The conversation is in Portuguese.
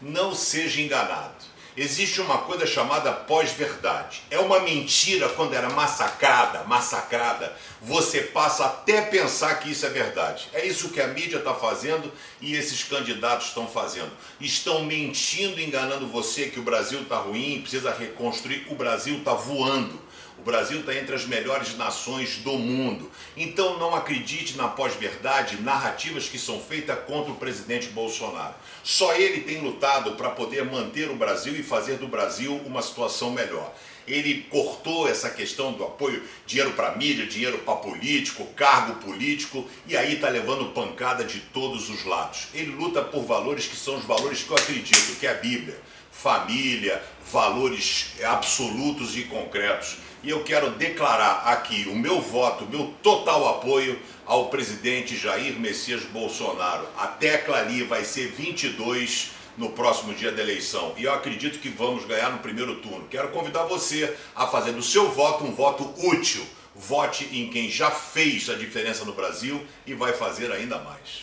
Não seja enganado. Existe uma coisa chamada pós-verdade. É uma mentira quando era massacrada, massacrada. Você passa até pensar que isso é verdade. É isso que a mídia está fazendo e esses candidatos estão fazendo. Estão mentindo, enganando você que o Brasil está ruim, precisa reconstruir. O Brasil está voando. O Brasil está entre as melhores nações do mundo. Então não acredite na pós-verdade, narrativas que são feitas contra o presidente Bolsonaro. Só ele tem lutado para poder manter o Brasil e fazer do Brasil uma situação melhor. Ele cortou essa questão do apoio, dinheiro para mídia, dinheiro para político, cargo político, e aí está levando pancada de todos os lados. Ele luta por valores que são os valores que eu acredito, que é a Bíblia família, valores absolutos e concretos. E eu quero declarar aqui o meu voto, o meu total apoio ao presidente Jair Messias Bolsonaro. A tecla ali vai ser 22 no próximo dia da eleição. E eu acredito que vamos ganhar no primeiro turno. Quero convidar você a fazer do seu voto um voto útil. Vote em quem já fez a diferença no Brasil e vai fazer ainda mais.